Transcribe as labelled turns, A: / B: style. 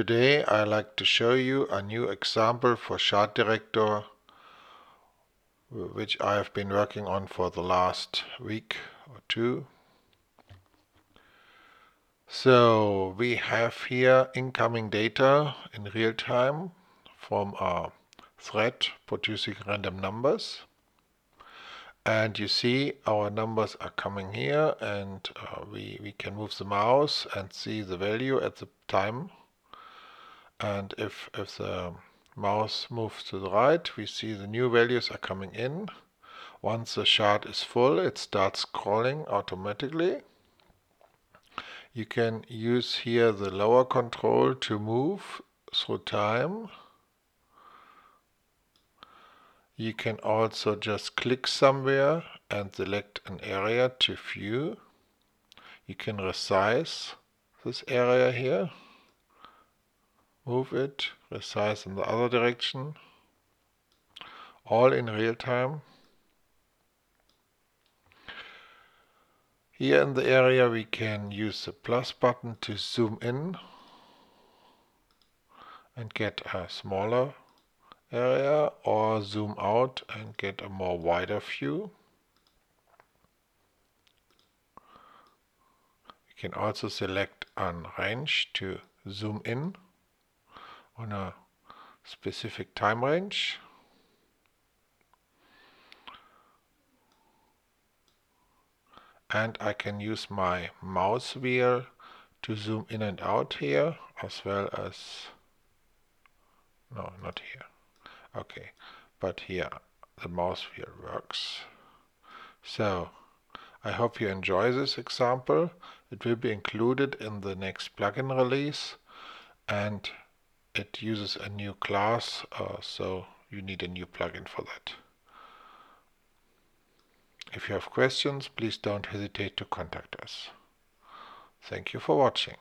A: Today I like to show you a new example for ChartDirector which I have been working on for the last week or two. So we have here incoming data in real time from a thread producing random numbers and you see our numbers are coming here and uh, we, we can move the mouse and see the value at the time and if, if the mouse moves to the right we see the new values are coming in. Once the chart is full it starts scrolling automatically. You can use here the lower control to move through time. You can also just click somewhere and select an area to view. You can resize this area here move it, resize in the other direction, all in real time. Here in the area we can use the plus button to zoom in and get a smaller area or zoom out and get a more wider view. We can also select a range to zoom in on a specific time range. And I can use my mouse wheel to zoom in and out here as well as no not here. Okay but here the mouse wheel works. So I hope you enjoy this example. It will be included in the next plugin release. And it uses a new class, uh, so you need a new plugin for that. If you have questions, please don't hesitate to contact us. Thank you for watching.